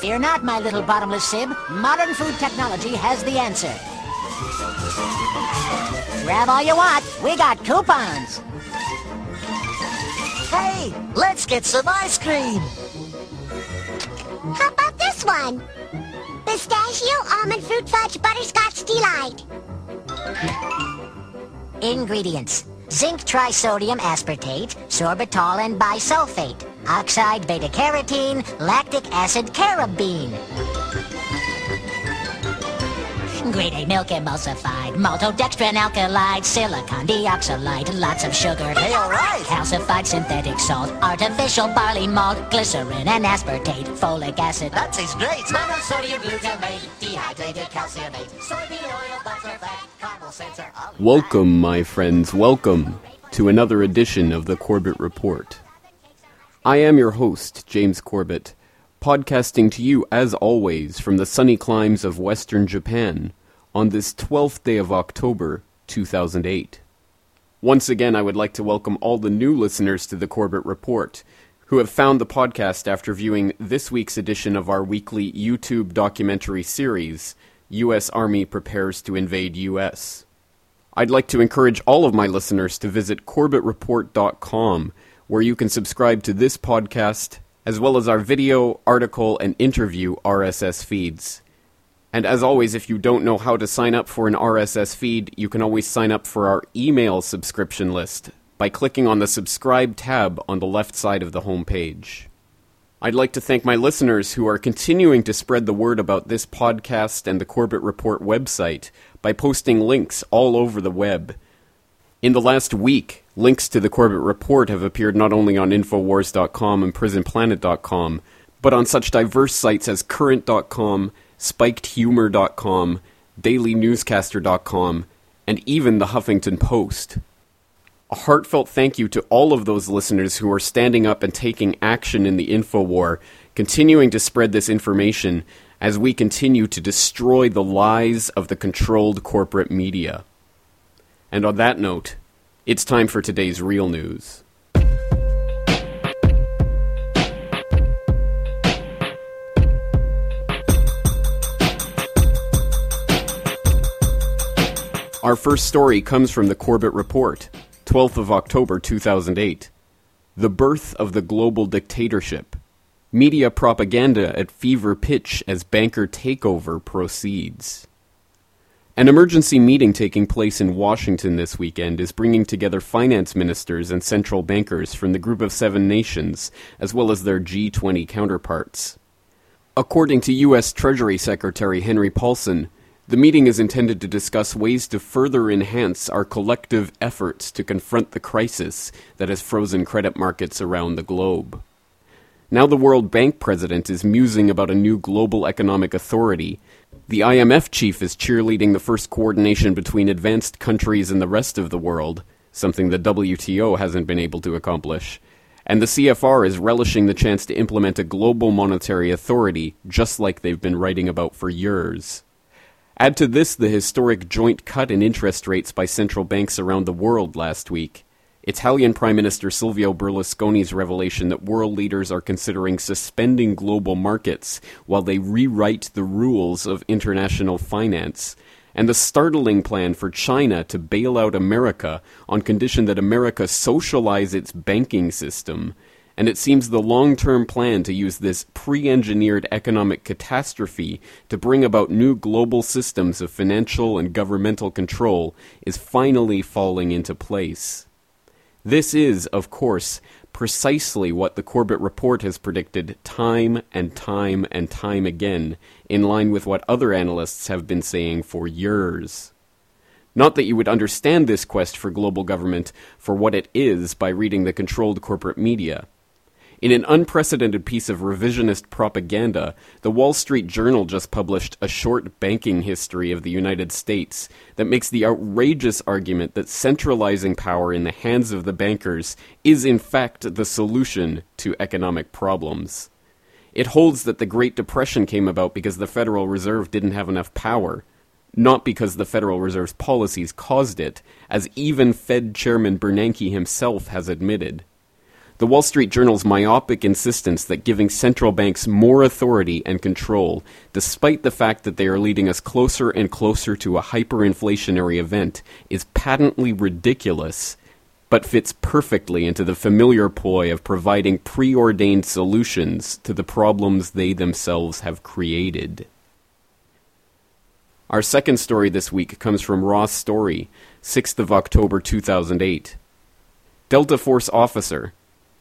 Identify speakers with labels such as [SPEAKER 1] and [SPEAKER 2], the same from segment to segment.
[SPEAKER 1] Fear not, my little bottomless sib. Modern food technology has the answer. Grab all you want. We got coupons.
[SPEAKER 2] Hey, let's get some ice cream.
[SPEAKER 3] How about this one? Pistachio, almond fruit fudge, butterscotch delight.
[SPEAKER 1] Ingredients. Zinc trisodium aspartate, sorbitol and bisulfate, oxide beta-carotene, lactic acid carabine. Grade A milk emulsified, maltodextrin alkylide, silicon dioxide, lots of sugar.
[SPEAKER 2] Hey, all right.
[SPEAKER 1] Calcified synthetic salt, artificial barley malt, glycerin and aspartate, folic acid.
[SPEAKER 2] That tastes great.
[SPEAKER 1] Monosodium glutamate, dehydrated calciumate, soybean oil, butter fat, caramel sensor.
[SPEAKER 4] Welcome, my friends, welcome to another edition of the Corbett Report. I am your host, James Corbett, podcasting to you as always from the sunny climes of western Japan on this 12th day of October 2008. Once again, I would like to welcome all the new listeners to the Corbett Report who have found the podcast after viewing this week's edition of our weekly YouTube documentary series, U.S. Army Prepares to Invade U.S. I'd like to encourage all of my listeners to visit CorbettReport.com, where you can subscribe to this podcast, as well as our video, article, and interview RSS feeds. And as always, if you don't know how to sign up for an RSS feed, you can always sign up for our email subscription list by clicking on the subscribe tab on the left side of the homepage. I'd like to thank my listeners who are continuing to spread the word about this podcast and the Corbett Report website by posting links all over the web. In the last week, links to the Corbett Report have appeared not only on Infowars.com and PrisonPlanet.com, but on such diverse sites as Current.com, SpikedHumor.com, DailyNewscaster.com, and even the Huffington Post. A heartfelt thank you to all of those listeners who are standing up and taking action in the info war, continuing to spread this information as we continue to destroy the lies of the controlled corporate media. And on that note, it's time for today's real news. Our first story comes from the Corbett Report, 12th of October 2008. The birth of the global dictatorship. Media propaganda at fever pitch as banker takeover proceeds. An emergency meeting taking place in Washington this weekend is bringing together finance ministers and central bankers from the Group of Seven Nations, as well as their G20 counterparts. According to U.S. Treasury Secretary Henry Paulson, the meeting is intended to discuss ways to further enhance our collective efforts to confront the crisis that has frozen credit markets around the globe. Now the World Bank president is musing about a new global economic authority. The IMF chief is cheerleading the first coordination between advanced countries and the rest of the world, something the WTO hasn't been able to accomplish. And the CFR is relishing the chance to implement a global monetary authority, just like they've been writing about for years. Add to this the historic joint cut in interest rates by central banks around the world last week. Italian Prime Minister Silvio Berlusconi's revelation that world leaders are considering suspending global markets while they rewrite the rules of international finance, and the startling plan for China to bail out America on condition that America socialize its banking system and it seems the long term plan to use this pre engineered economic catastrophe to bring about new global systems of financial and governmental control is finally falling into place. This is, of course, precisely what the Corbett Report has predicted time and time and time again, in line with what other analysts have been saying for years. Not that you would understand this quest for global government for what it is by reading the controlled corporate media. In an unprecedented piece of revisionist propaganda, the Wall Street Journal just published a short banking history of the United States that makes the outrageous argument that centralizing power in the hands of the bankers is in fact the solution to economic problems. It holds that the Great Depression came about because the Federal Reserve didn't have enough power, not because the Federal Reserve's policies caused it, as even Fed Chairman Bernanke himself has admitted. The Wall Street Journal's myopic insistence that giving central banks more authority and control, despite the fact that they are leading us closer and closer to a hyperinflationary event, is patently ridiculous, but fits perfectly into the familiar ploy of providing preordained solutions to the problems they themselves have created. Our second story this week comes from Raw Story, 6th of October 2008. Delta Force officer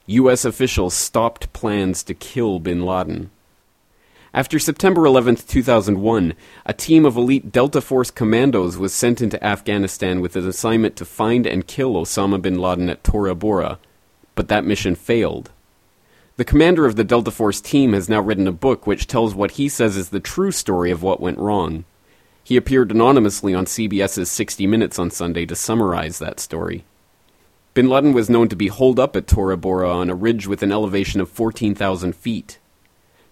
[SPEAKER 4] U.S. officials stopped plans to kill bin Laden. After September 11, 2001, a team of elite Delta Force commandos was sent into Afghanistan with an assignment to find and kill Osama bin Laden at Tora Bora, but that mission failed. The commander of the Delta Force team has now written a book which tells what he says is the true story of what went wrong. He appeared anonymously on CBS's 60 Minutes on Sunday to summarize that story. Bin Laden was known to be holed up at Tora Bora on a ridge with an elevation of 14,000 feet.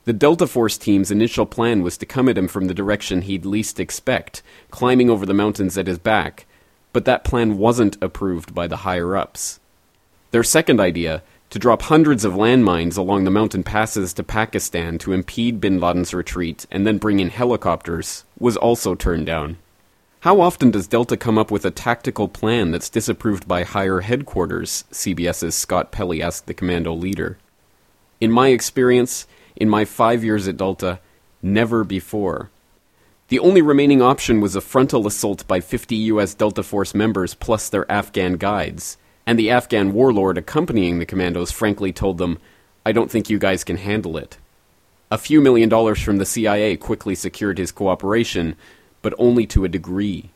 [SPEAKER 4] The Delta Force team's initial plan was to come at him from the direction he'd least expect, climbing over the mountains at his back, but that plan wasn't approved by the higher ups. Their second idea, to drop hundreds of landmines along the mountain passes to Pakistan to impede bin Laden's retreat and then bring in helicopters, was also turned down. How often does Delta come up with a tactical plan that's disapproved by higher headquarters? CBS's Scott Pelley asked the commando leader. In my experience, in my five years at Delta, never before. The only remaining option was a frontal assault by 50 U.S. Delta Force members plus their Afghan guides, and the Afghan warlord accompanying the commandos frankly told them, I don't think you guys can handle it. A few million dollars from the CIA quickly secured his cooperation, but only to a degree.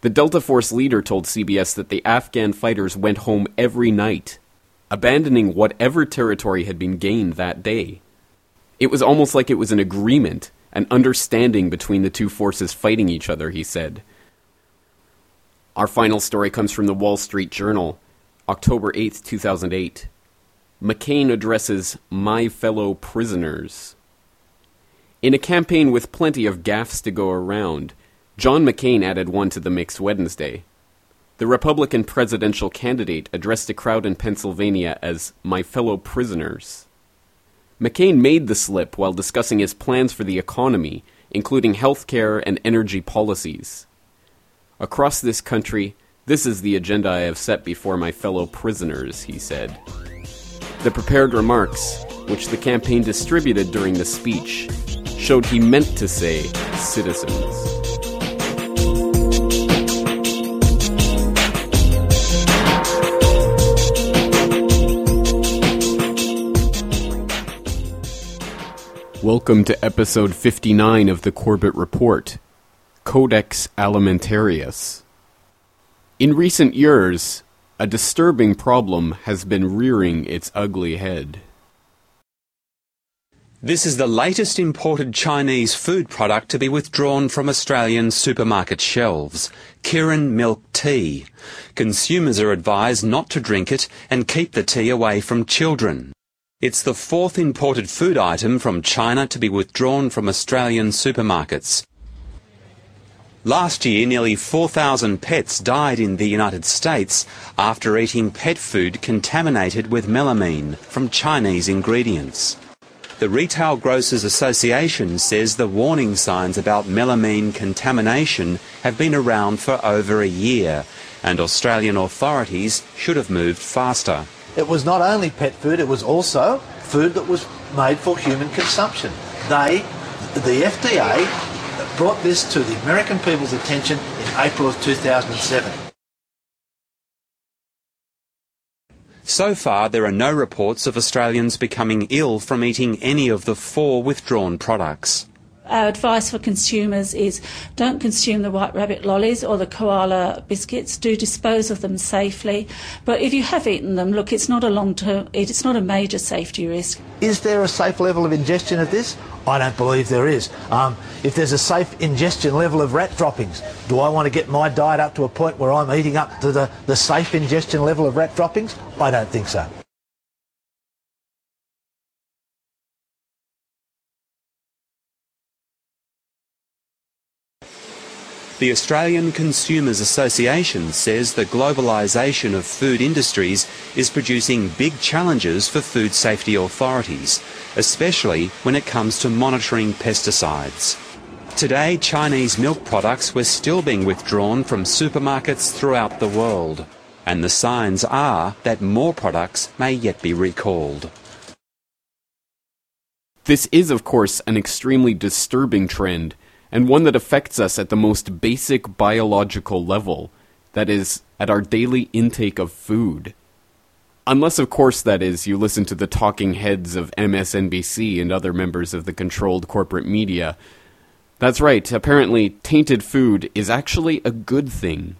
[SPEAKER 4] The Delta Force leader told CBS that the Afghan fighters went home every night, abandoning whatever territory had been gained that day. It was almost like it was an agreement, an understanding between the two forces fighting each other, he said. Our final story comes from the Wall Street Journal, October 8, 2008. McCain addresses My Fellow Prisoners. In a campaign with plenty of gaffes to go around, John McCain added one to the mix Wednesday. The Republican presidential candidate addressed a crowd in Pennsylvania as my fellow prisoners. McCain made the slip while discussing his plans for the economy, including health care and energy policies. Across this country, this is the agenda I have set before my fellow prisoners, he said. The prepared remarks, which the campaign distributed during the speech, showed he meant to say citizens. Welcome to episode 59 of the Corbett Report Codex Alimentarius. In recent years, a disturbing problem has been rearing its ugly head.
[SPEAKER 5] This is the latest imported Chinese food product to be withdrawn from Australian supermarket shelves Kirin milk tea. Consumers are advised not to drink it and keep the tea away from children. It's the fourth imported food item from China to be withdrawn from Australian supermarkets. Last year, nearly 4,000 pets died in the United States after eating pet food contaminated with melamine from Chinese ingredients. The Retail Grocers Association says the warning signs about melamine contamination have been around for over a year, and Australian authorities should have moved faster.
[SPEAKER 6] It was not only pet food, it was also food that was made for human consumption. They, the FDA, brought this to the American people's attention in April of 2007.
[SPEAKER 5] So far, there are no reports of Australians becoming ill from eating any of the four withdrawn products.
[SPEAKER 7] Our advice for consumers is don't consume the white rabbit lollies or the koala biscuits. Do dispose of them safely. But if you have eaten them, look, it's not a long term, it's not a major safety risk.
[SPEAKER 6] Is there a safe level of ingestion of this? I don't believe there is. Um, if there's a safe ingestion level of rat droppings, do I want to get my diet up to a point where I'm eating up to the, the safe ingestion level of rat droppings? I don't think so.
[SPEAKER 5] The Australian Consumers Association says the globalisation of food industries is producing big challenges for food safety authorities, especially when it comes to monitoring pesticides. Today, Chinese milk products were still being withdrawn from supermarkets throughout the world, and the signs are that more products may yet be recalled.
[SPEAKER 4] This is, of course, an extremely disturbing trend, and one that affects us at the most basic biological level that is, at our daily intake of food. Unless, of course, that is, you listen to the talking heads of MSNBC and other members of the controlled corporate media. That's right, apparently, tainted food is actually a good thing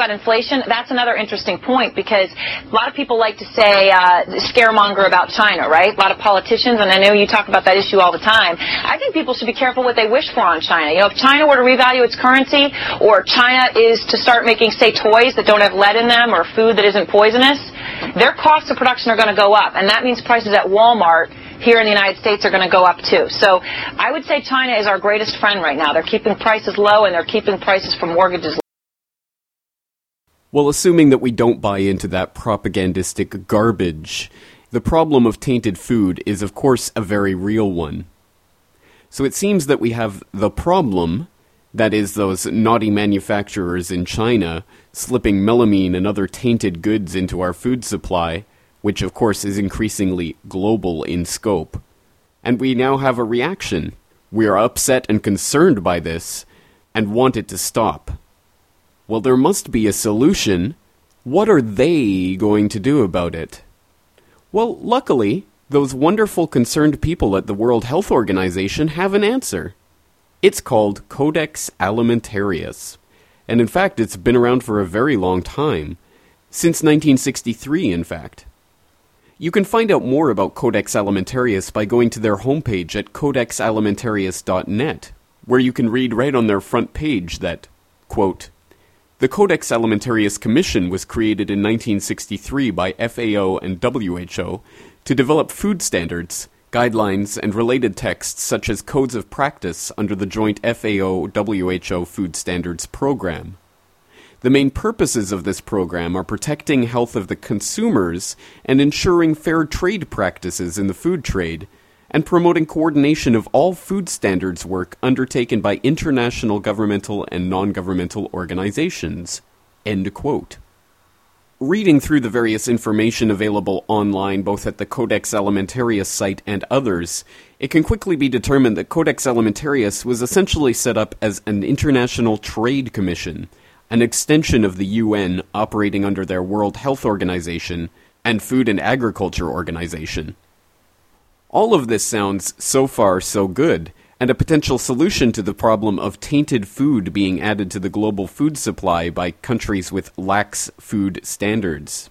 [SPEAKER 8] about inflation, that's another interesting point because a lot of people like to say uh, scaremonger about China, right? A lot of politicians, and I know you talk about that issue all the time. I think people should be careful what they wish for on China. You know, if China were to revalue its currency, or China is to start making, say, toys that don't have lead in them, or food that isn't poisonous, their costs of production are going to go up, and that means prices at Walmart here in the United States are going to go up too. So I would say China is our greatest friend right now. They're keeping prices low and they're keeping prices for mortgages
[SPEAKER 4] well, assuming that we don't buy into that propagandistic garbage, the problem of tainted food is, of course, a very real one. So it seems that we have the problem, that is, those naughty manufacturers in China slipping melamine and other tainted goods into our food supply, which, of course, is increasingly global in scope. And we now have a reaction. We are upset and concerned by this and want it to stop. Well, there must be a solution. What are they going to do about it? Well, luckily, those wonderful concerned people at the World Health Organization have an answer. It's called Codex Alimentarius. And in fact, it's been around for a very long time. Since 1963, in fact. You can find out more about Codex Alimentarius by going to their homepage at codexalimentarius.net, where you can read right on their front page that, quote, the Codex Alimentarius Commission was created in 1963 by FAO and WHO to develop food standards, guidelines, and related texts such as codes of practice under the joint FAO WHO Food Standards Program. The main purposes of this program are protecting health of the consumers and ensuring fair trade practices in the food trade and promoting coordination of all food standards work undertaken by international governmental and non governmental organizations. End quote. Reading through the various information available online, both at the Codex Alimentarius site and others, it can quickly be determined that Codex Alimentarius was essentially set up as an international trade commission, an extension of the UN operating under their World Health Organization and Food and Agriculture Organization. All of this sounds so far so good, and a potential solution to the problem of tainted food being added to the global food supply by countries with lax food standards.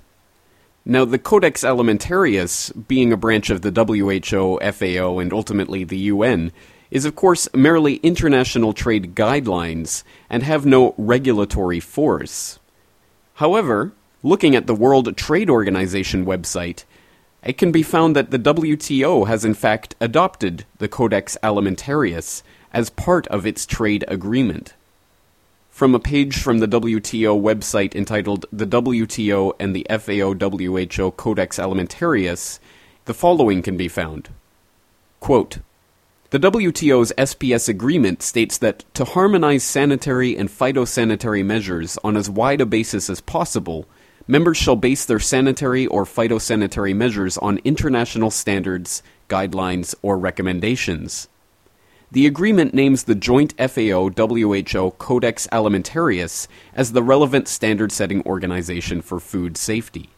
[SPEAKER 4] Now, the Codex Alimentarius, being a branch of the WHO, FAO, and ultimately the UN, is of course merely international trade guidelines and have no regulatory force. However, looking at the World Trade Organization website, it can be found that the WTO has in fact adopted the Codex Alimentarius as part of its trade agreement. From a page from the WTO website entitled The WTO and the FAO WHO Codex Alimentarius, the following can be found. Quote, the WTO's SPS agreement states that to harmonize sanitary and phytosanitary measures on as wide a basis as possible, members shall base their sanitary or phytosanitary measures on international standards, guidelines, or recommendations. The agreement names the joint FAO WHO Codex Alimentarius as the relevant standard setting organization for food safety.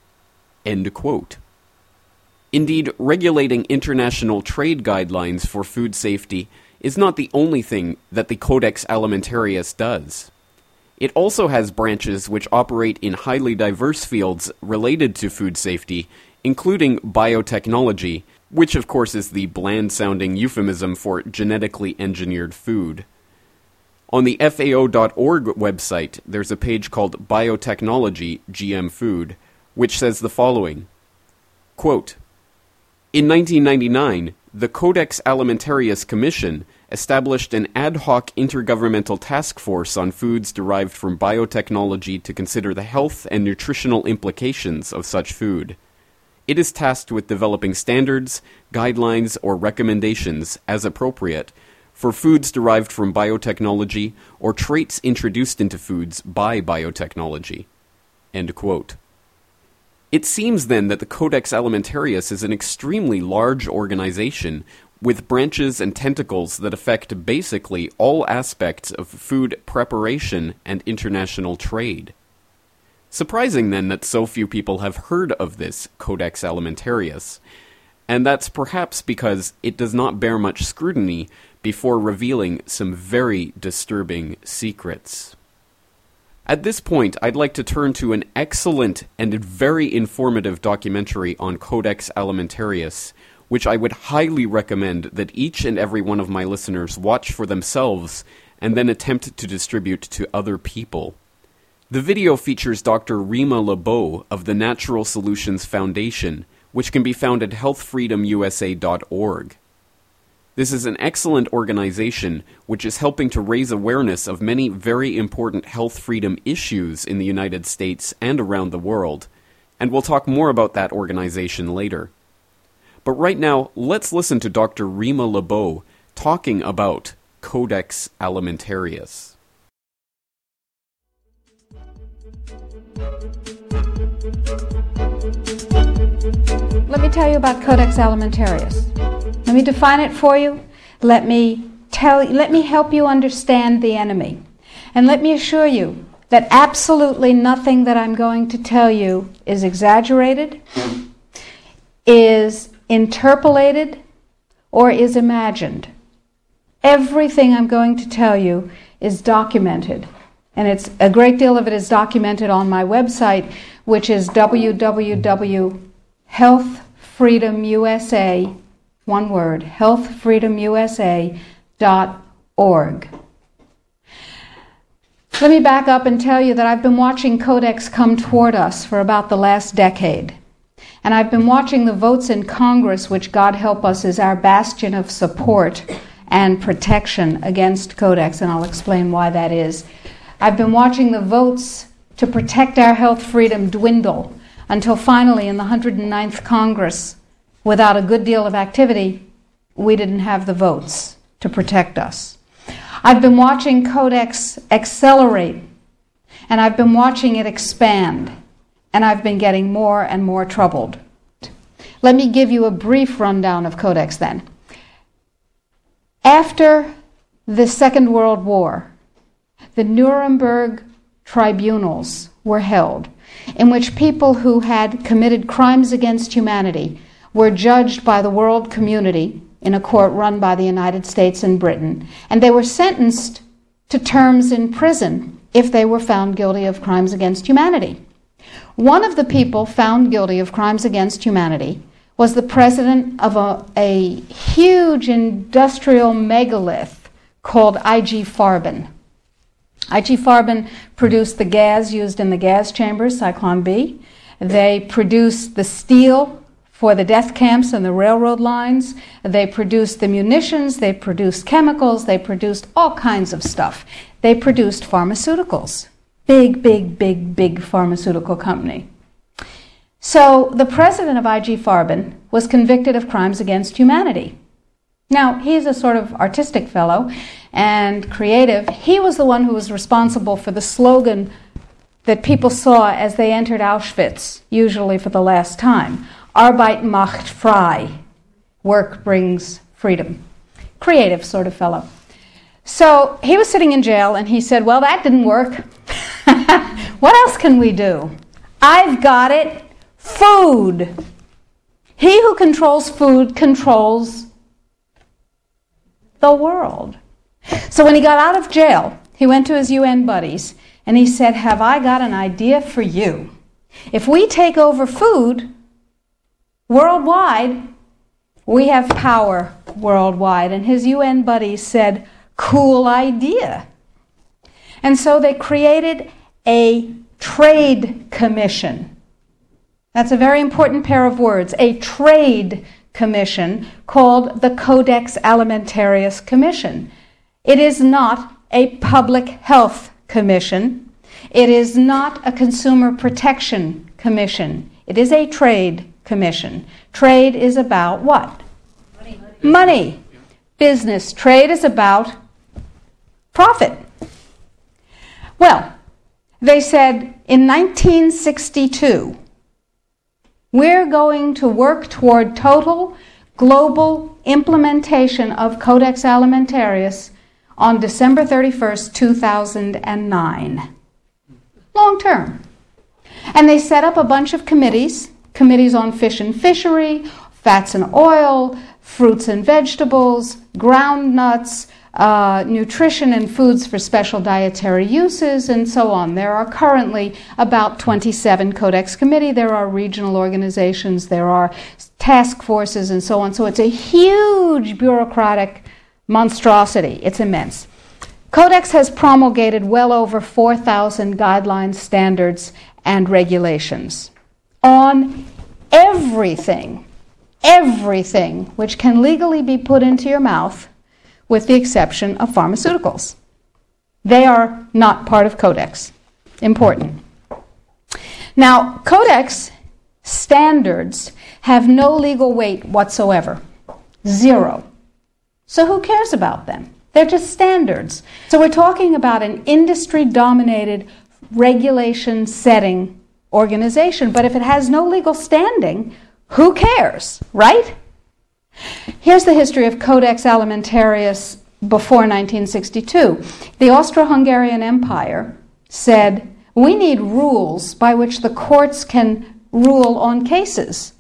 [SPEAKER 4] End quote. Indeed, regulating international trade guidelines for food safety is not the only thing that the Codex Alimentarius does. It also has branches which operate in highly diverse fields related to food safety, including biotechnology, which of course is the bland sounding euphemism for genetically engineered food. On the FAO.org website, there's a page called Biotechnology GM Food, which says the following Quote, In 1999, the Codex Alimentarius Commission established an ad hoc intergovernmental task force on foods derived from biotechnology to consider the health and nutritional implications of such food. It is tasked with developing standards, guidelines, or recommendations, as appropriate, for foods derived from biotechnology or traits introduced into foods by biotechnology. It seems then that the Codex Alimentarius is an extremely large organization with branches and tentacles that affect basically all aspects of food preparation and international trade. Surprising then that so few people have heard of this Codex Alimentarius, and that's perhaps because it does not bear much scrutiny before revealing some very disturbing secrets. At this point, I'd like to turn to an excellent and very informative documentary on Codex Alimentarius, which I would highly recommend that each and every one of my listeners watch for themselves and then attempt to distribute to other people. The video features Dr. Rima Laibow of the Natural Solutions Foundation, which can be found at healthfreedomusa.org. This is an excellent organization which is helping to raise awareness of many very important health freedom issues in the United States and around the world, and we'll talk more about that organization later. But right now, let's listen to Dr. Rima Laibow talking about Codex Alimentarius.
[SPEAKER 9] Let me tell you about Codex Alimentarius. Let me define it for you. Let me tell let me help you understand the enemy. And let me assure you that absolutely nothing that I'm going to tell you is exaggerated, is interpolated, or is imagined. Everything I'm going to tell you is documented. And it's a great deal of it is documented on my website, which is www.healthfreedomusa.com one word, healthfreedomusa.org. Let me back up and tell you that I've been watching Codex come toward us for about the last decade. And I've been watching the votes in Congress, which, God help us, is our bastion of support and protection against Codex, and I'll explain why that is. I've been watching the votes to protect our health freedom dwindle until finally, in the 109th Congress, without a good deal of activity, we didn't have the votes to protect us. I've been watching Codex accelerate, and I've been watching it expand, and I've been getting more and more troubled. Let me give you a brief rundown of Codex then. After the Second World War, the Nuremberg tribunals were held in which people who had committed crimes against humanity were judged by the world community in a court run by the United States and Britain, and they were sentenced to terms in prison if they were found guilty of crimes against humanity. One of the people found guilty of crimes against humanity was the president of a, a huge industrial megalith called IG Farben. IG Farben produced the gas used in the gas chambers, Zyklon B. They produced the steel for the death camps and the railroad lines. They produced the munitions, they produced chemicals, they produced all kinds of stuff. They produced pharmaceuticals. Big, big, big, big pharmaceutical company. So the president of IG Farben was convicted of crimes against humanity. Now, he's a sort of artistic fellow and creative. He was the one who was responsible for the slogan that people saw as they entered Auschwitz, usually for the last time. Arbeit macht frei. Work brings freedom. Creative sort of fellow. So he was sitting in jail and he said, Well, that didn't work. what else can we do? I've got it. Food. He who controls food controls the world. So when he got out of jail, he went to his UN buddies and he said, Have I got an idea for you? If we take over food, Worldwide, we have power worldwide. And his UN buddies said, cool idea. And so they created a trade commission. That's a very important pair of words a trade commission called the Codex Alimentarius Commission. It is not a public health commission. It is not a consumer protection commission. It is a trade commission. Trade is about what? Money. Money. Business. Trade is about profit. Well, they said in 1962, we're going to work toward total global implementation of Codex Alimentarius on December 31st, 2009. Long term. And they set up a bunch of committees committees on fish and fishery, fats and oil, fruits and vegetables, ground nuts, uh, nutrition and foods for special dietary uses, and so on. There are currently about 27 Codex Committee. There are regional organizations. There are task forces, and so on. So it's a huge bureaucratic monstrosity. It's immense. Codex has promulgated well over 4,000 guidelines, standards, and regulations on everything, everything which can legally be put into your mouth with the exception of pharmaceuticals. They are not part of Codex. Important. Now, Codex standards have no legal weight whatsoever. Zero. So who cares about them? They're just standards. So we're talking about an industry dominated regulation setting organization, but if it has no legal standing, who cares, right? Here's the history of Codex Alimentarius before 1962. The Austro Hungarian Empire said, We need rules by which the courts can rule on cases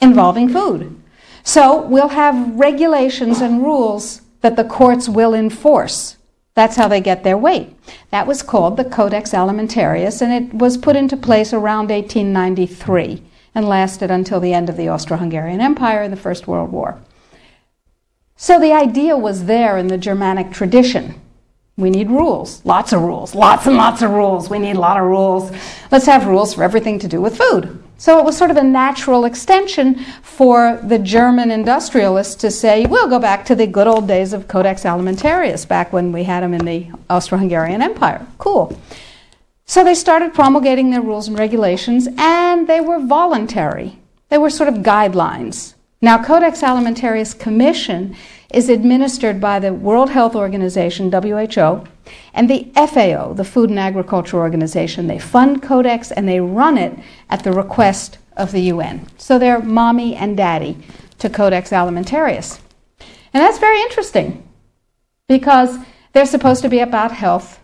[SPEAKER 9] involving food. So we'll have regulations and rules that the courts will enforce. That's how they get their weight. That was called the Codex Alimentarius, and it was put into place around 1893 and lasted until the end of the Austro Hungarian Empire in the First World War. So the idea was there in the Germanic tradition. We need rules, lots of rules, lots and lots of rules. We need a lot of rules. Let's have rules for everything to do with food. So it was sort of a natural extension for the German industrialists to say, we'll go back to the good old days of Codex Alimentarius, back when we had them in the Austro Hungarian Empire. Cool. So they started promulgating their rules and regulations, and they were voluntary. They were sort of guidelines. Now, Codex Alimentarius Commission is administered by the World Health Organization, WHO, and the FAO, the Food and Agriculture Organization. They fund Codex and they run it at the request of the UN. So they're mommy and daddy to Codex Alimentarius. And that's very interesting because they're supposed to be about health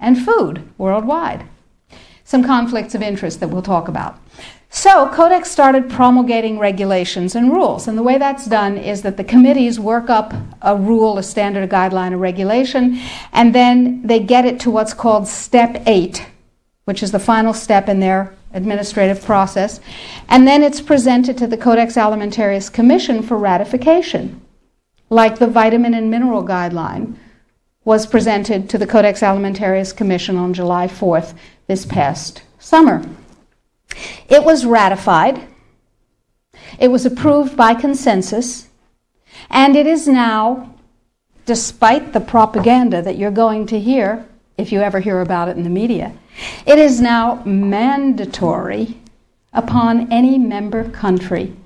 [SPEAKER 9] and food worldwide. Some conflicts of interest that we'll talk about. So, Codex started promulgating regulations and rules. And the way that's done is that the committees work up a rule, a standard, a guideline, a regulation, and then they get it to what's called Step 8, which is the final step in their administrative process. And then it's presented to the Codex Alimentarius Commission for ratification, like the vitamin and mineral guideline, was presented to the Codex Alimentarius Commission on July 4th this past summer. It was ratified, it was approved by consensus, and it is now, despite the propaganda that you're going to hear, if you ever hear about it in the media, it is now mandatory upon any member country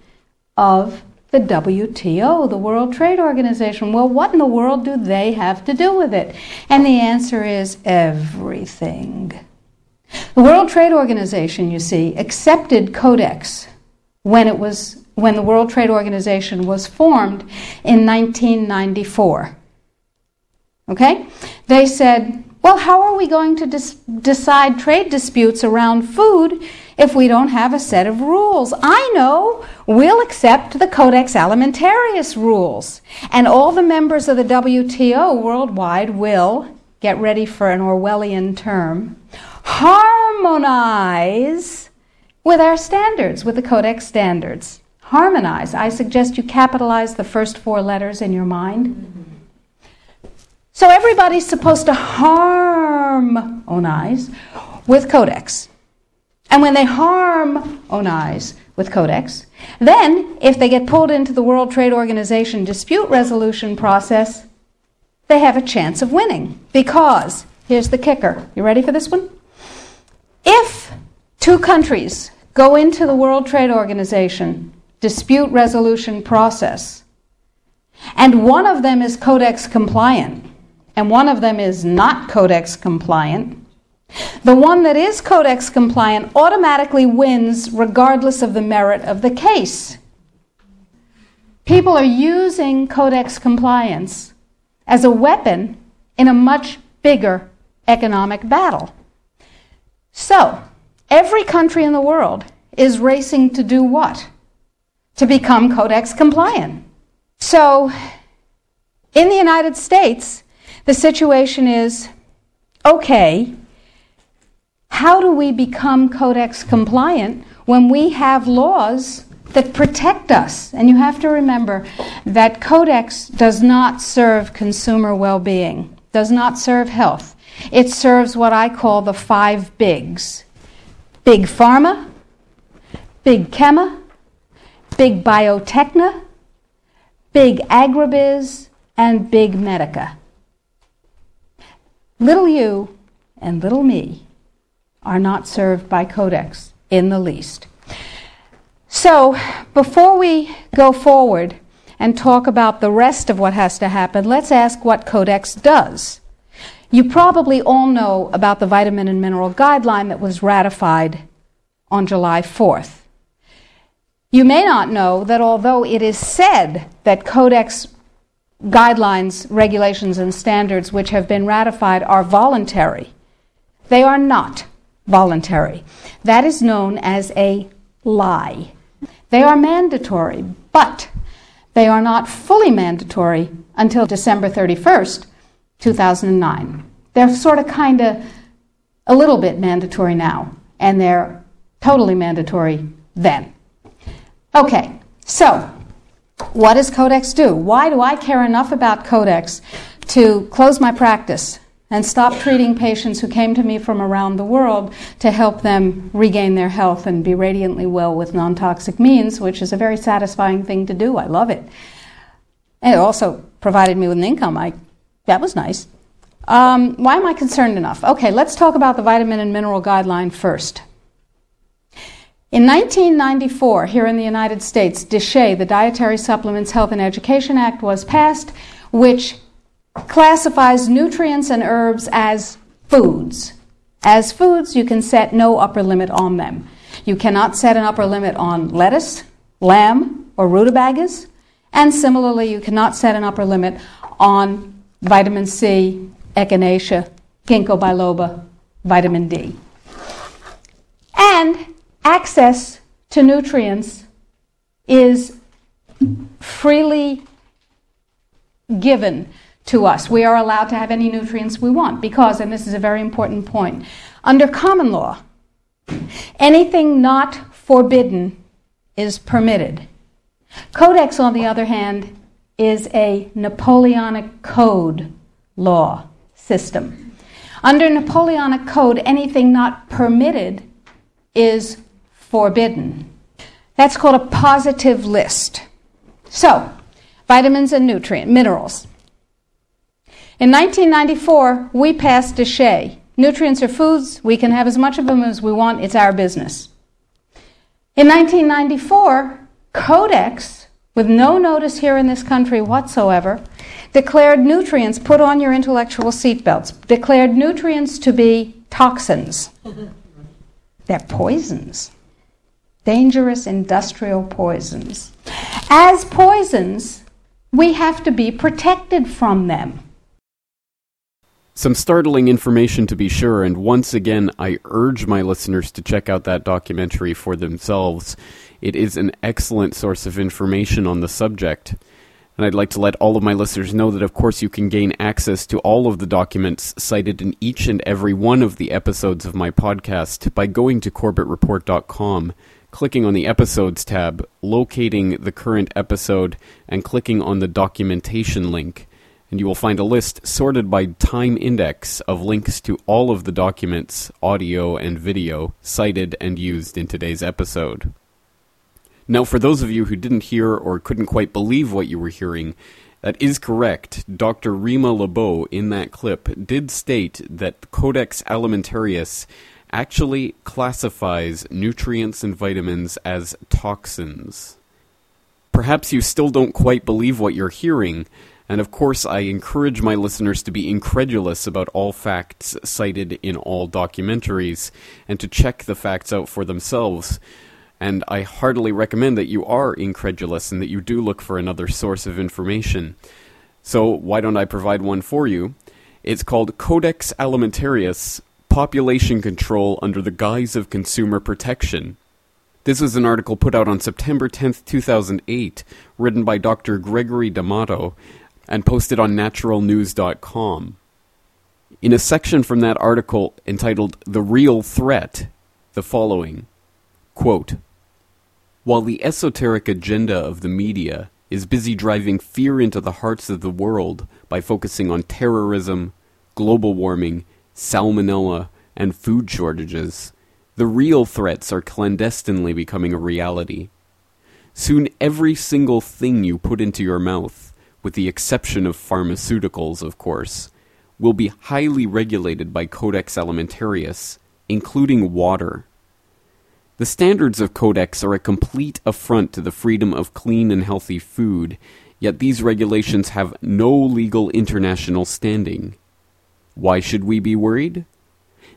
[SPEAKER 9] of the WTO, the World Trade Organization. Well, what in the world do they have to do with it? And the answer is everything. The World Trade Organization, you see, accepted Codex when it was when the World Trade Organization was formed in 1994. Okay? They said, well, how are we going to decide trade disputes around food if we don't have a set of rules. I know we'll accept the Codex Alimentarius rules, and all the members of the WTO worldwide will, get ready for an Orwellian term, harmonize with our standards, with the Codex standards. Harmonize. I suggest you capitalize the first four letters in your mind. So everybody's supposed to harmonize with Codex. And when they harm Onais with Codex, then if they get pulled into the World Trade Organization dispute resolution process, they have a chance of winning. Because, here's the kicker. You ready for this one? If two countries go into the World Trade Organization dispute resolution process, and one of them is Codex compliant, and one of them is not Codex compliant, the one that is Codex compliant automatically wins regardless of the merit of the case. People are using Codex compliance as a weapon in a much bigger economic battle. So, every country in the world is racing to do what? To become Codex compliant. So, in the United States, the situation is okay, how do we become Codex compliant when we have laws that protect us? And you have to remember that Codex does not serve consumer well being, does not serve health. It serves what I call the five bigs big pharma, big chema, big biotechna, big agribiz, and big medica. Little you and little me are not served by Codex in the least. So, before we go forward and talk about the rest of what has to happen, let's ask what Codex does. You probably all know about the vitamin and mineral guideline that was ratified on July 4th. You may not know that although it is said that Codex guidelines, regulations, and standards which have been ratified are voluntary, they are not voluntary. That is known as a lie. They are mandatory, but they are not fully mandatory until December 31st, 2009. They're sort of kind of a little bit mandatory now, and they're totally mandatory then. Okay, so what does Codex do? Why do I care enough about Codex to close my practice and stop treating patients who came to me from around the world to help them regain their health and be radiantly well with non toxic means, which is a very satisfying thing to do. I love it. And it also provided me with an income. I, that was nice. Um, why am I concerned enough? Okay, let's talk about the vitamin and mineral guideline first. In 1994, here in the United States, DSHEA, the Dietary Supplements Health and Education Act, was passed, which classifies nutrients and herbs as foods. As foods, you can set no upper limit on them. You cannot set an upper limit on lettuce, lamb, or rutabagas, and similarly, you cannot set an upper limit on vitamin C, echinacea, ginkgo biloba, vitamin D. And access to nutrients is freely given to us. We are allowed to have any nutrients we want because, and this is a very important point, under common law, anything not forbidden is permitted. Codex, on the other hand, is a Napoleonic code law system. Under Napoleonic code, anything not permitted is forbidden. That's called a positive list. So, vitamins and nutrient minerals. In 1994, we passed DSHEA. Nutrients are foods. We can have as much of them as we want. It's our business. In 1994, Codex, with no notice here in this country whatsoever, declared nutrients, put on your intellectual seatbelts, declared nutrients to be toxins. They're poisons. Dangerous industrial poisons. As poisons, we have to be protected from them.
[SPEAKER 4] Some startling information to be sure, and once again, I urge my listeners to check out that documentary for themselves. It is an excellent source of information on the subject. And I'd like to let all of my listeners know that, of course, you can gain access to all of the documents cited in each and every one of the episodes of my podcast by going to CorbettReport.com, clicking on the Episodes tab, locating the current episode, and clicking on the documentation link and you will find a list sorted by time index of links to all of the documents, audio and video, cited and used in today's episode. Now, for those of you who didn't hear or couldn't quite believe what you were hearing, that is correct. Dr. Rima Laibow in that clip did state that Codex Alimentarius actually classifies nutrients and vitamins as toxins. Perhaps you still don't quite believe what you're hearing, and of course, I encourage my listeners to be incredulous about all facts cited in all documentaries and to check the facts out for themselves. And I heartily recommend that you are incredulous and that you do look for another source of information. So, why don't I provide one for you? It's called Codex Alimentarius Population Control Under the Guise of Consumer Protection. This was an article put out on September 10th, 2008, written by Dr. Gregory D'Amato and posted on naturalnews.com. In a section from that article entitled The Real Threat, the following quote, While the esoteric agenda of the media is busy driving fear into the hearts of the world by focusing on terrorism, global warming, salmonella, and food shortages, the real threats are clandestinely becoming a reality. Soon every single thing you put into your mouth, with the exception of pharmaceuticals, of course, will be highly regulated by Codex Alimentarius, including water. The standards of Codex are a complete affront to the freedom of clean and healthy food, yet these regulations have no legal international standing. Why should we be worried?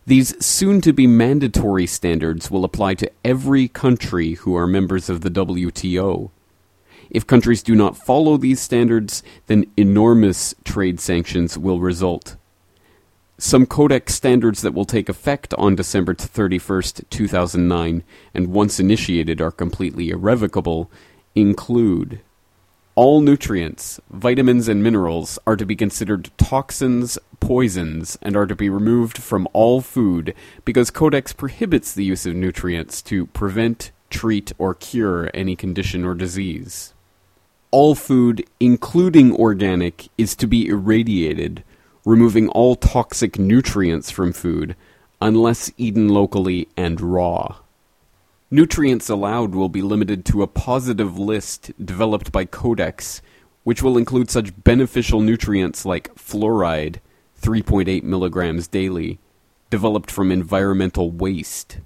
[SPEAKER 4] These soon to be mandatory standards will apply to every country who are members of the WTO. If countries do not follow these standards, then enormous trade sanctions will result. Some Codex standards that will take effect on December 31st, 2009, and once initiated are completely irrevocable, include all nutrients, vitamins, and minerals are to be considered toxins, poisons, and are to be removed from all food because Codex prohibits the use of nutrients to prevent, treat, or cure any condition or disease. All food, including organic, is to be irradiated, removing all toxic nutrients from food, unless eaten locally and raw. Nutrients allowed will be limited to a positive list developed by Codex, which will include such beneficial nutrients like fluoride, 3.8 milligrams daily, developed from environmental waste.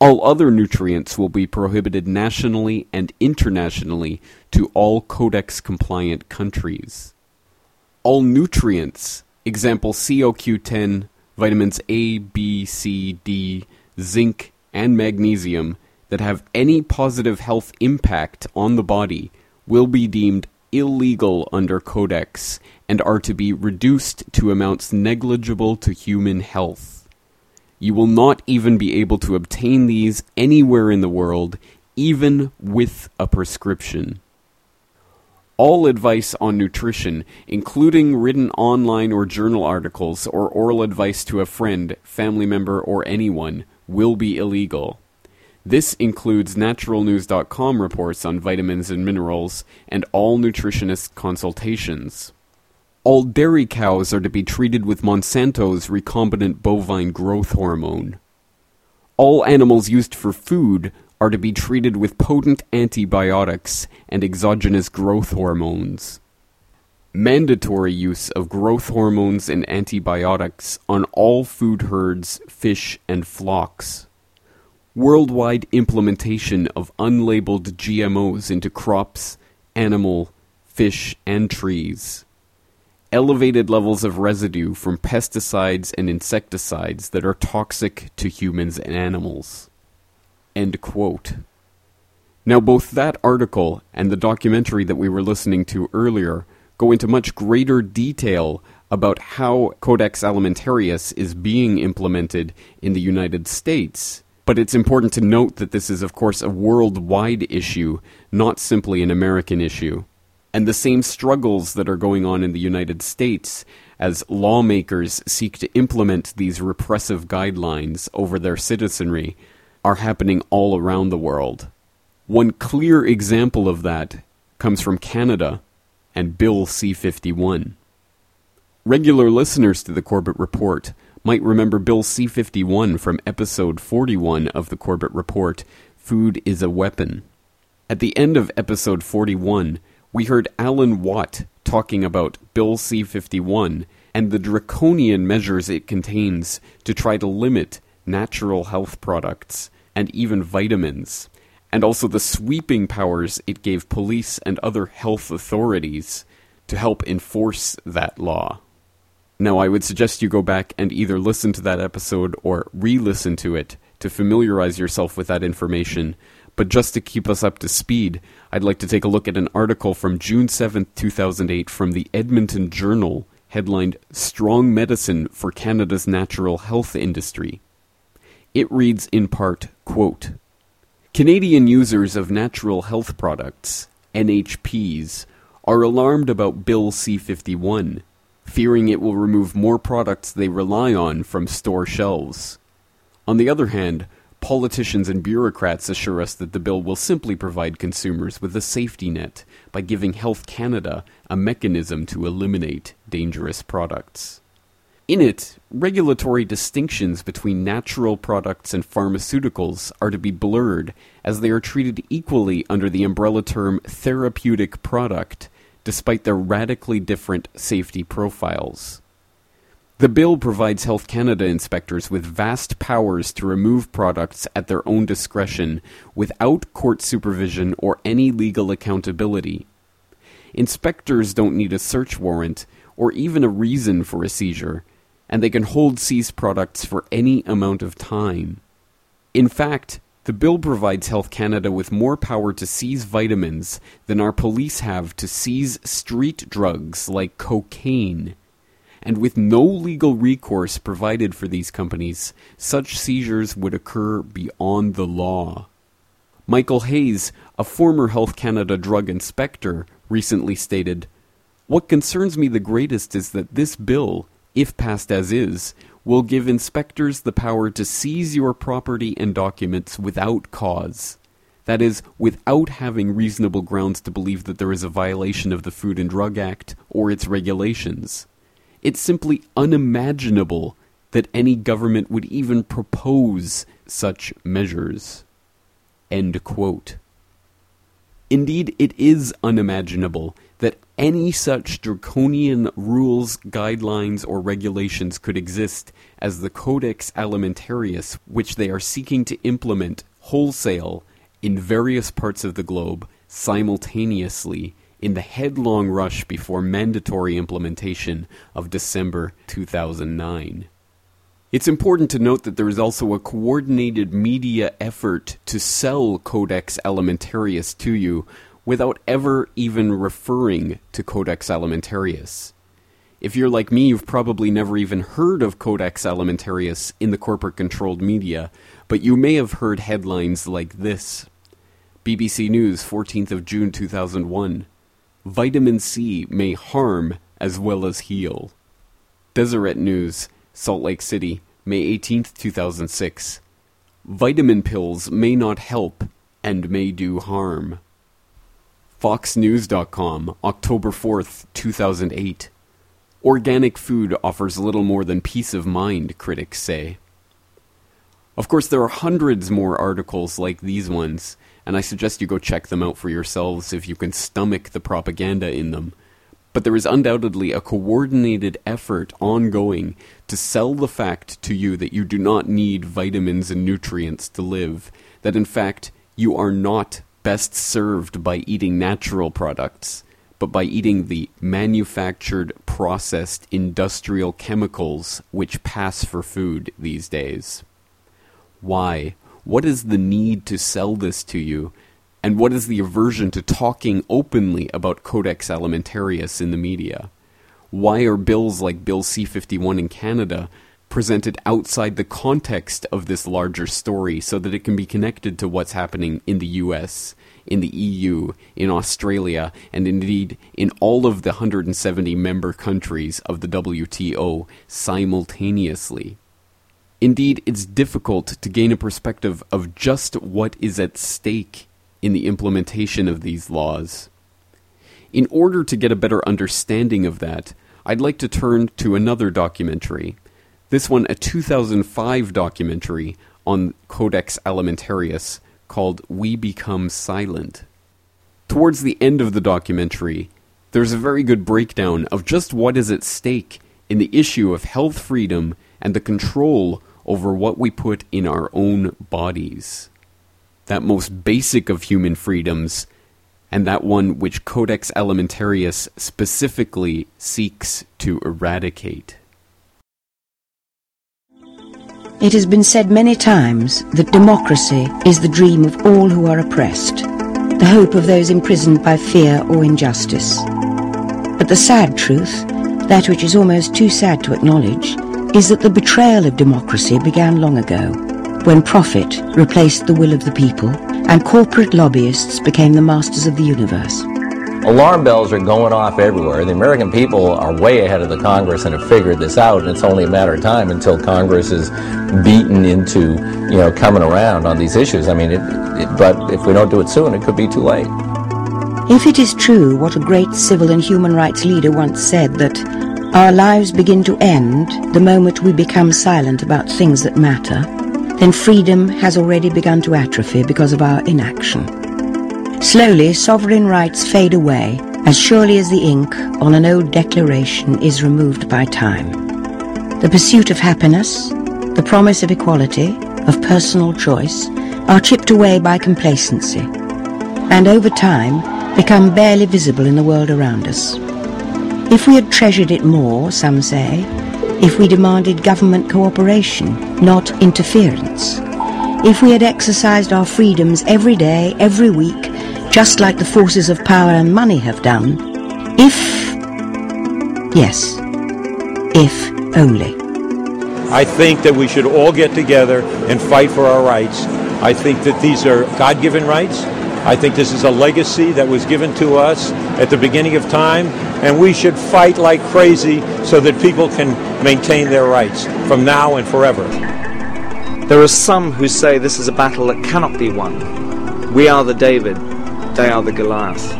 [SPEAKER 4] All other nutrients will be prohibited nationally and internationally to all Codex compliant countries. All nutrients, example COQ10, vitamins A, B, C, D, zinc, and magnesium, that have any positive health impact on the body will be deemed illegal under Codex and are to be reduced to amounts negligible to human health. You will not even be able to obtain these anywhere in the world, even with a prescription. All advice on nutrition, including written online or journal articles or oral advice to a friend, family member, or anyone, will be illegal. This includes naturalnews.com reports on vitamins and minerals and all nutritionist consultations. All dairy cows are to be treated with Monsanto's recombinant bovine growth hormone. All animals used for food are to be treated with potent antibiotics and exogenous growth hormones. Mandatory use of growth hormones and antibiotics on all food herds, fish, and flocks worldwide implementation of unlabeled GMOs into crops, animal, fish, and trees. Elevated levels of residue from pesticides and insecticides that are toxic to humans and animals. Now, both that article and the documentary that we were listening to earlier go into much greater detail about how Codex Alimentarius is being implemented in the United States but it's important to note that this is, of course, a worldwide issue, not simply an American issue. And the same struggles that are going on in the United States as lawmakers seek to implement these repressive guidelines over their citizenry are happening all around the world. One clear example of that comes from Canada and Bill C 51. Regular listeners to the Corbett Report might remember Bill C 51 from episode 41 of the Corbett Report Food is a Weapon. At the end of episode 41, we heard Alan Watt talking about Bill C 51 and the draconian measures it contains to try to limit natural health products and even vitamins, and also the sweeping powers it gave police and other health authorities to help enforce that law. Now, I would suggest you go back and either listen to that episode or re listen to it to familiarize yourself with that information. But just to keep us up to speed, I'd like to take a look at an article from June 7, 2008, from the Edmonton Journal, headlined Strong Medicine for Canada's Natural Health Industry. It reads in part, quote, Canadian users of natural health products, NHPs, are alarmed about Bill C 51 fearing it will remove more products they rely on from store shelves. On the other hand, politicians and bureaucrats assure us that the bill will simply provide consumers with a safety net by giving Health Canada a mechanism to eliminate dangerous products. In it, regulatory distinctions between natural products and pharmaceuticals are to be blurred as they are treated equally under the umbrella term therapeutic product despite their radically different safety profiles. The bill provides Health Canada inspectors with vast powers to remove products at their own discretion without court supervision or any legal accountability. Inspectors don't need a search warrant or even a reason for a seizure, and they can hold seized products for any amount of time. In fact, the bill provides Health Canada with more power to seize vitamins than our police have to seize street drugs like cocaine. And with no legal recourse provided for these companies, such seizures would occur beyond the law. Michael Hayes, a former Health Canada drug inspector, recently stated What concerns me the greatest is that this bill, if passed as is, will give inspectors the power to seize your property and documents without cause. That is, without having reasonable grounds to believe that there is a violation of the Food and Drug Act or its regulations. It's simply unimaginable that any government would even propose such measures. End quote. Indeed, it is unimaginable that any such draconian rules, guidelines, or regulations could exist as the Codex Alimentarius, which they are seeking to implement wholesale in various parts of the globe simultaneously in the headlong rush before mandatory implementation of December 2009. It's important to note that there is also a coordinated media effort to sell Codex Alimentarius to you without ever even referring to Codex Alimentarius. If you're like me, you've probably never even heard of Codex Alimentarius in the corporate controlled media, but you may have heard headlines like this BBC News, 14th of June 2001. Vitamin C may harm as well as heal. Deseret News, Salt Lake City, May 18th, 2006. Vitamin pills may not help and may do harm. FoxNews.com, October 4th, 2008. Organic food offers little more than peace of mind, critics say. Of course, there are hundreds more articles like these ones, and I suggest you go check them out for yourselves if you can stomach the propaganda in them. But there is undoubtedly a coordinated effort ongoing to sell the fact to you that you do not need vitamins and nutrients to live, that in fact you are not best served by eating natural products, but by eating the manufactured, processed industrial chemicals which pass for food these days. Why? What is the need to sell this to you? And what is the aversion to talking openly about Codex Alimentarius in the media? Why are bills like Bill C 51 in Canada presented outside the context of this larger story so that it can be connected to what's happening in the US, in the EU, in Australia, and indeed in all of the 170 member countries of the WTO simultaneously. Indeed, it's difficult to gain a perspective of just what is at stake in the implementation of these laws. In order to get a better understanding of that, I'd like to turn to another documentary. This one, a 2005 documentary on Codex Alimentarius called We Become Silent. Towards the end of the documentary, there's a very good breakdown of just what is at stake in the issue of health freedom and the control over what we put in our own bodies. That most basic of human freedoms, and that one which Codex Alimentarius specifically seeks to eradicate.
[SPEAKER 10] It has been said many times that democracy is the dream of all who are oppressed, the hope of those imprisoned by fear or injustice. But the sad truth, that which is almost too sad to acknowledge, is that the betrayal of democracy began long ago, when profit replaced the will of the people and corporate lobbyists became the masters of the universe.
[SPEAKER 11] Alarm bells are going off everywhere. The American people are way ahead of the Congress and have figured this out, and it's only a matter of time until Congress is beaten into, you know, coming around on these issues. I mean, it, it, but if we don't do it soon, it could be too late.
[SPEAKER 10] If it is true what a great civil and human rights leader once said that our lives begin to end the moment we become silent about things that matter, then freedom has already begun to atrophy because of our inaction. Slowly, sovereign rights fade away as surely as the ink on an old declaration is removed by time. The pursuit of happiness, the promise of equality, of personal choice, are chipped away by complacency, and over time become barely visible in the world around us. If we had treasured it more, some say, if we demanded government cooperation, not interference, if we had exercised our freedoms every day, every week, just like the forces of power and money have done, if, yes, if only.
[SPEAKER 12] I think that we should all get together and fight for our rights. I think that these are God-given rights. I think this is a legacy that was given to us at the beginning of time, and we should fight like crazy so that people can maintain their rights from now and forever.
[SPEAKER 13] There are some who say this is a battle that cannot be won. We are the David, they are the Goliath.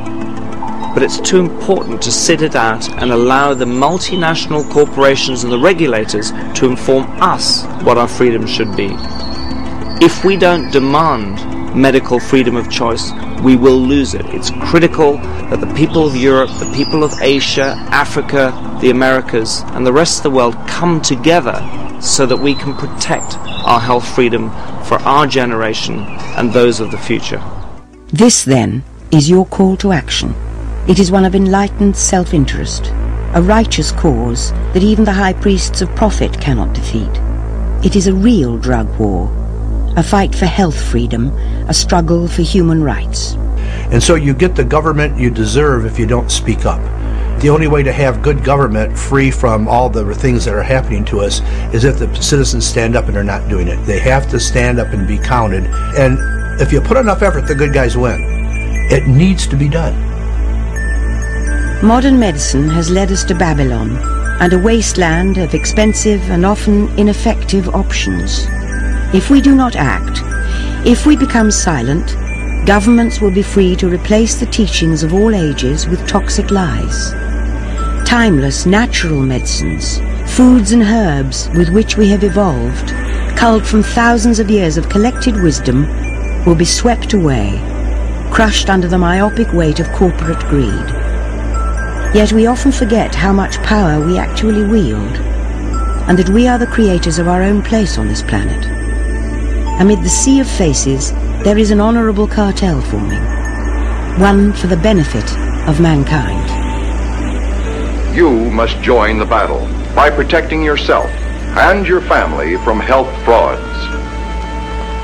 [SPEAKER 13] But it's too important to sit it out and allow the multinational corporations and the regulators to inform us what our freedom should be. If we don't demand medical freedom of choice, we will lose it. It's critical that the people of Europe, the people of Asia, Africa, the Americas, and the rest of the world come together so that we can protect our health freedom for our generation and those of the future.
[SPEAKER 10] This, then, is your call to action. It is one of enlightened self-interest, a righteous cause that even the high priests of profit cannot defeat. It is a real drug war, a fight for health freedom, a struggle for human rights.
[SPEAKER 14] And so you get the government you deserve if you don't speak up. The only way to have good government free from all the things that are happening to us is if the citizens stand up and are not doing it. They have to stand up and be counted. And if you put enough effort, the good guys win. It needs to be done.
[SPEAKER 10] Modern medicine has led us to Babylon and a wasteland of expensive and often ineffective options. If we do not act, if we become silent, governments will be free to replace the teachings of all ages with toxic lies. Timeless natural medicines, foods and herbs with which we have evolved, culled from thousands of years of collected wisdom, will be swept away, crushed under the myopic weight of corporate greed. Yet we often forget how much power we actually wield, and that we are the creators of our own place on this planet. Amid the sea of faces, there is an honorable cartel forming, one for the benefit of mankind.
[SPEAKER 15] You must join the battle by protecting yourself and your family from health frauds.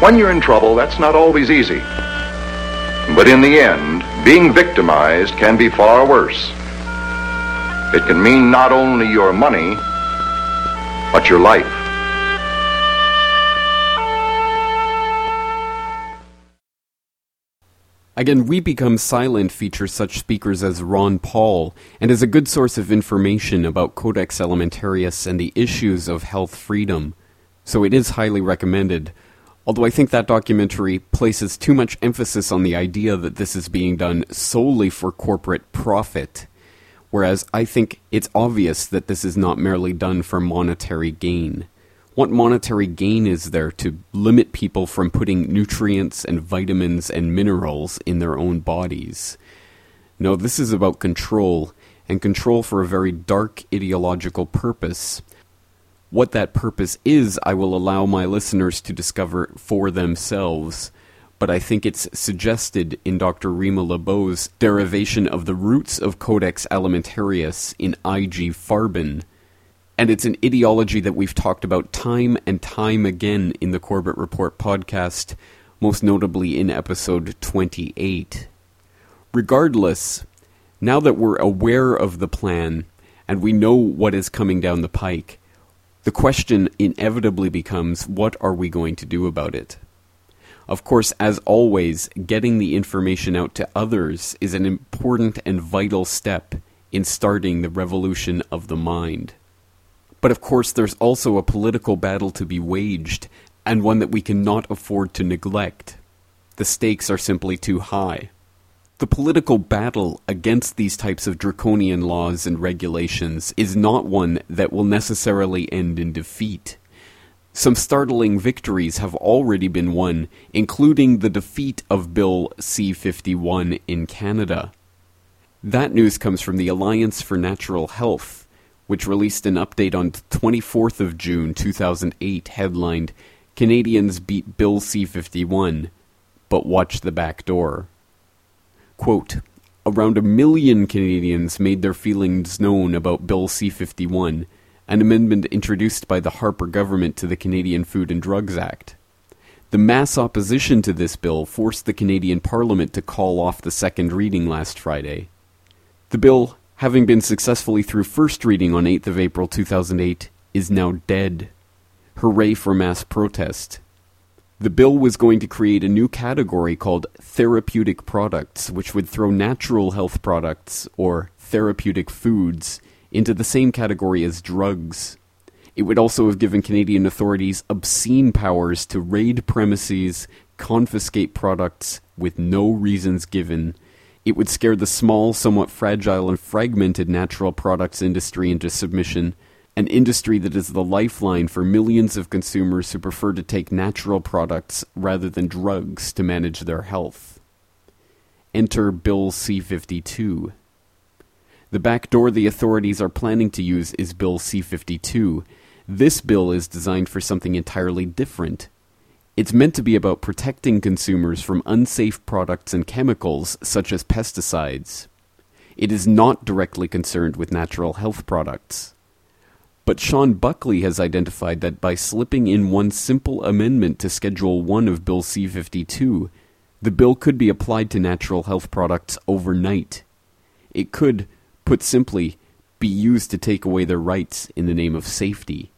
[SPEAKER 15] When you're in trouble, that's not always easy. But in the end, being victimized can be far worse. It can mean not only your money, but your life.
[SPEAKER 4] Again, We Become Silent features such speakers as Ron Paul and is a good source of information about Codex Alimentarius and the issues of health freedom. So it is highly recommended. Although I think that documentary places too much emphasis on the idea that this is being done solely for corporate profit. whereas I think it's obvious that this is not merely done for monetary gain. What monetary gain is there to limit people from putting nutrients and vitamins and minerals in their own bodies? No, this is about control, and control for a very dark ideological purpose. What that purpose is, I will allow my listeners to discover for themselves but I think it's suggested in Dr. Rima Laibow's derivation of the roots of Codex Alimentarius in I.G. Farben. And it's an ideology that we've talked about time and time again in the Corbett Report podcast, most notably in episode 28. Regardless, now that we're aware of the plan and we know what is coming down the pike, the question inevitably becomes what are we going to do about it? Of course, as always, getting the information out to others is an important and vital step in starting the revolution of the mind. But of course, there's also a political battle to be waged, and one that we cannot afford to neglect. The stakes are simply too high. The political battle against these types of draconian laws and regulations is not one that will necessarily end in defeat. Some startling victories have already been won, including the defeat of Bill C 51 in Canada. That news comes from the Alliance for Natural Health, which released an update on 24th of June 2008 headlined Canadians beat Bill C 51, but watch the back door. Quote, Around a million Canadians made their feelings known about Bill C 51 an amendment introduced by the Harper government to the Canadian Food and Drugs Act. The mass opposition to this bill forced the Canadian Parliament to call off the second reading last Friday. The bill, having been successfully through first reading on 8th of April 2008, is now dead. Hooray for mass protest. The bill was going to create a new category called therapeutic products, which would throw natural health products, or therapeutic foods, into the same category as drugs. It would also have given Canadian authorities obscene powers to raid premises, confiscate products with no reasons given. It would scare the small, somewhat fragile, and fragmented natural products industry into submission, an industry that is the lifeline for millions of consumers who prefer to take natural products rather than drugs to manage their health. Enter Bill C 52. The back door the authorities are planning to use is Bill C 52. This bill is designed for something entirely different. It's meant to be about protecting consumers from unsafe products and chemicals such as pesticides. It is not directly concerned with natural health products. But Shawn Buckley has identified that by slipping in one simple amendment to Schedule 1 of Bill C 52, the bill could be applied to natural health products overnight. It could, put simply, be used to take away their rights in the name of safety.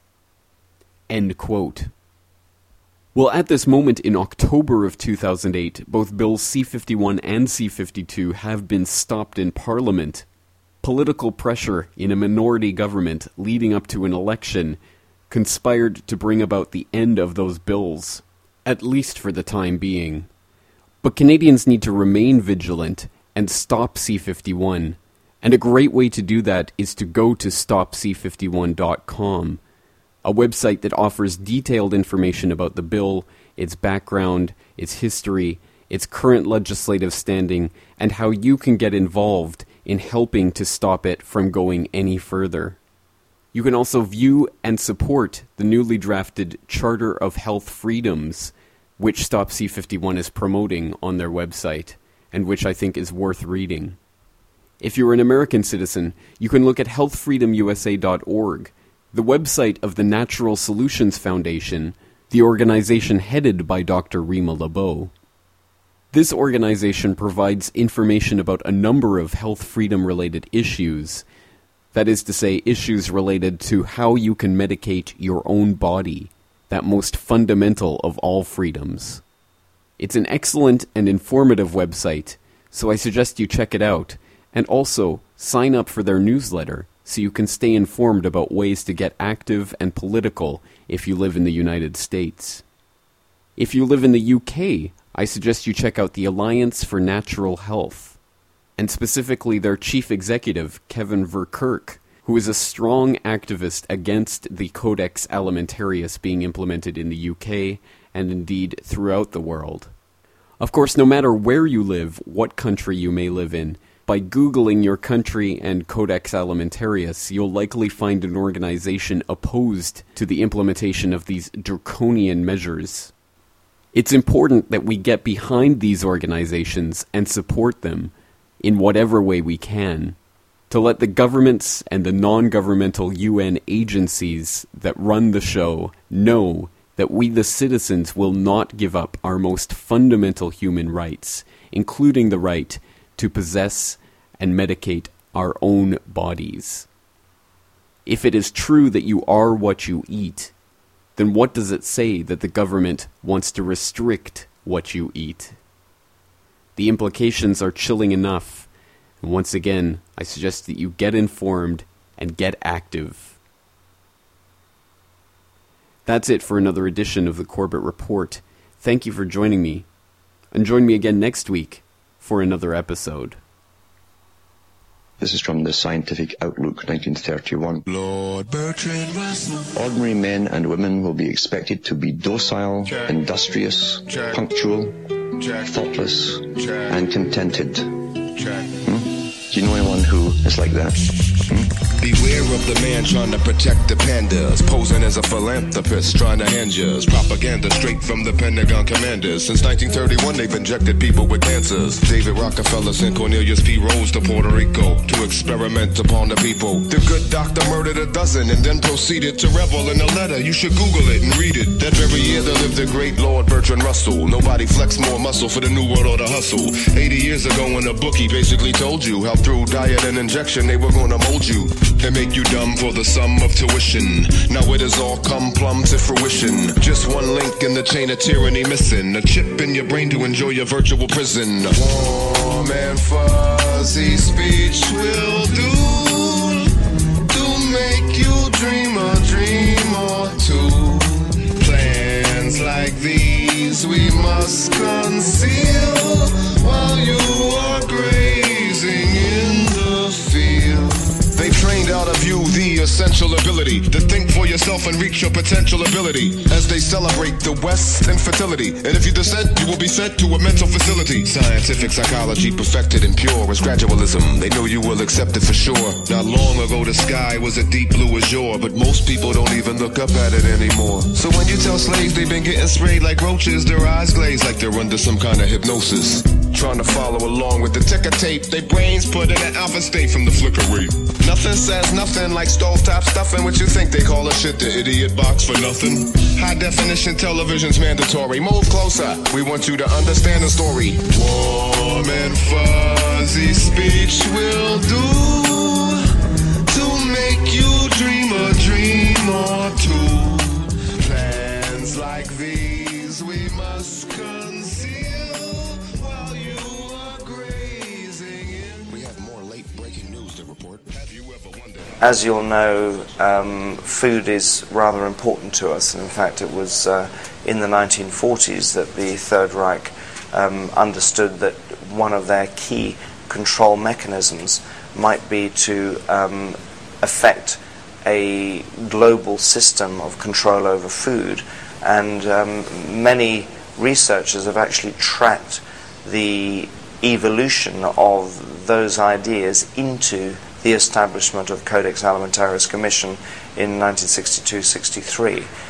[SPEAKER 4] End quote. Well, at this moment in October of 2008, both Bills C 51 and C 52 have been stopped in Parliament. Political pressure in a minority government leading up to an election conspired to bring about the end of those bills, at least for the time being. But Canadians need to remain vigilant and stop C 51 and a great way to do that is to go to stopc51.com, a website that offers detailed information about the bill, its background, its history, its current legislative standing, and how you can get involved in helping to stop it from going any further. You can also view and support the newly drafted Charter of Health Freedoms, which Stop C51 is promoting on their website, and which I think is worth reading. If you're an American citizen, you can look at healthfreedomusa.org, the website of the Natural Solutions Foundation, the organization headed by Dr. Rima Laibow. This organization provides information about a number of health freedom related issues. That is to say, issues related to how you can medicate your own body, that most fundamental of all freedoms. It's an excellent and informative website, so I suggest you check it out and also, sign up for their newsletter so you can stay informed about ways to get active and political if you live in the United States. If you live in the UK, I suggest you check out the Alliance for Natural Health. and specifically their chief executive, Kevin Verkerk, who is a strong activist against the Codex Alimentarius being implemented in the UK and indeed throughout the world. Of course, no matter where you live, what country you may live in, by Googling your country and Codex Alimentarius, you'll likely find an organization opposed to the implementation of these draconian measures. It's important that we get behind these organizations and support them in whatever way we can. To let the governments and the non governmental UN agencies that run the show know that we, the citizens, will not give up our most fundamental human rights, including the right to possess and medicate our own bodies. If it is true that you are what you eat, then what does it say that the government wants to restrict what you eat? The implications are chilling enough. And once again, I suggest that you get informed and get active. That's it for another edition of the Corbett Report. Thank you for joining me. And join me again next week for another episode.
[SPEAKER 16] This is from the Scientific Outlook 1931. Lord Bertrand Russell. Ordinary men and women will be expected to be docile, Check. industrious, Check. punctual, Check. thoughtless, and contented. Hmm? Do you know anyone who is like that? Hmm?
[SPEAKER 17] Beware of the man trying to protect the pandas, posing as a philanthropist trying to hand us propaganda straight from the Pentagon commanders. Since 1931, they've injected people with cancers. David Rockefeller sent Cornelius P. Rose to Puerto Rico to experiment upon the people. The good doctor murdered a dozen and then proceeded to revel in a letter. You should Google it and read it. That very year there lived the great Lord Bertrand Russell. Nobody flexed more muscle for the new world order hustle. 80 years ago when a bookie basically told you how through diet and injection they were gonna mold you. They make you dumb for the sum of tuition. Now it has all come plumb to fruition. Just one link in the chain of tyranny missing. A chip in your brain to enjoy your virtual prison. Warm and fuzzy speech will do. To make you dream a dream or two. Plans like these we must conceal while you essential ability to think for yourself and reach your potential ability as they celebrate the West infertility. And if you dissent, you will be sent to a mental facility. Scientific psychology perfected and pure as gradualism. They know you will accept it for sure. Not long ago, the sky was a deep blue azure, but most people don't even look up at it anymore. So when you tell slaves they've been getting sprayed like roaches, their eyes glaze like they're under some kind of hypnosis. Trying to follow along with the ticker tape, They brains put in an alpha state from the flicker rate. Nothing says nothing like stovetop stuffing. What you think they call a shit the idiot box for nothing? High definition television's mandatory. Move closer. We want you to understand the story. Warm and fuzzy speech will do to make you dream a dream or two.
[SPEAKER 18] As you'll know, um, food is rather important to us, and in fact, it was uh, in the 1940s that the Third Reich um, understood that one of their key control mechanisms might be to um, affect a global system of control over food. And um, many researchers have actually tracked the evolution of those ideas into the establishment of the Codex Alimentarius Commission in 1962-63.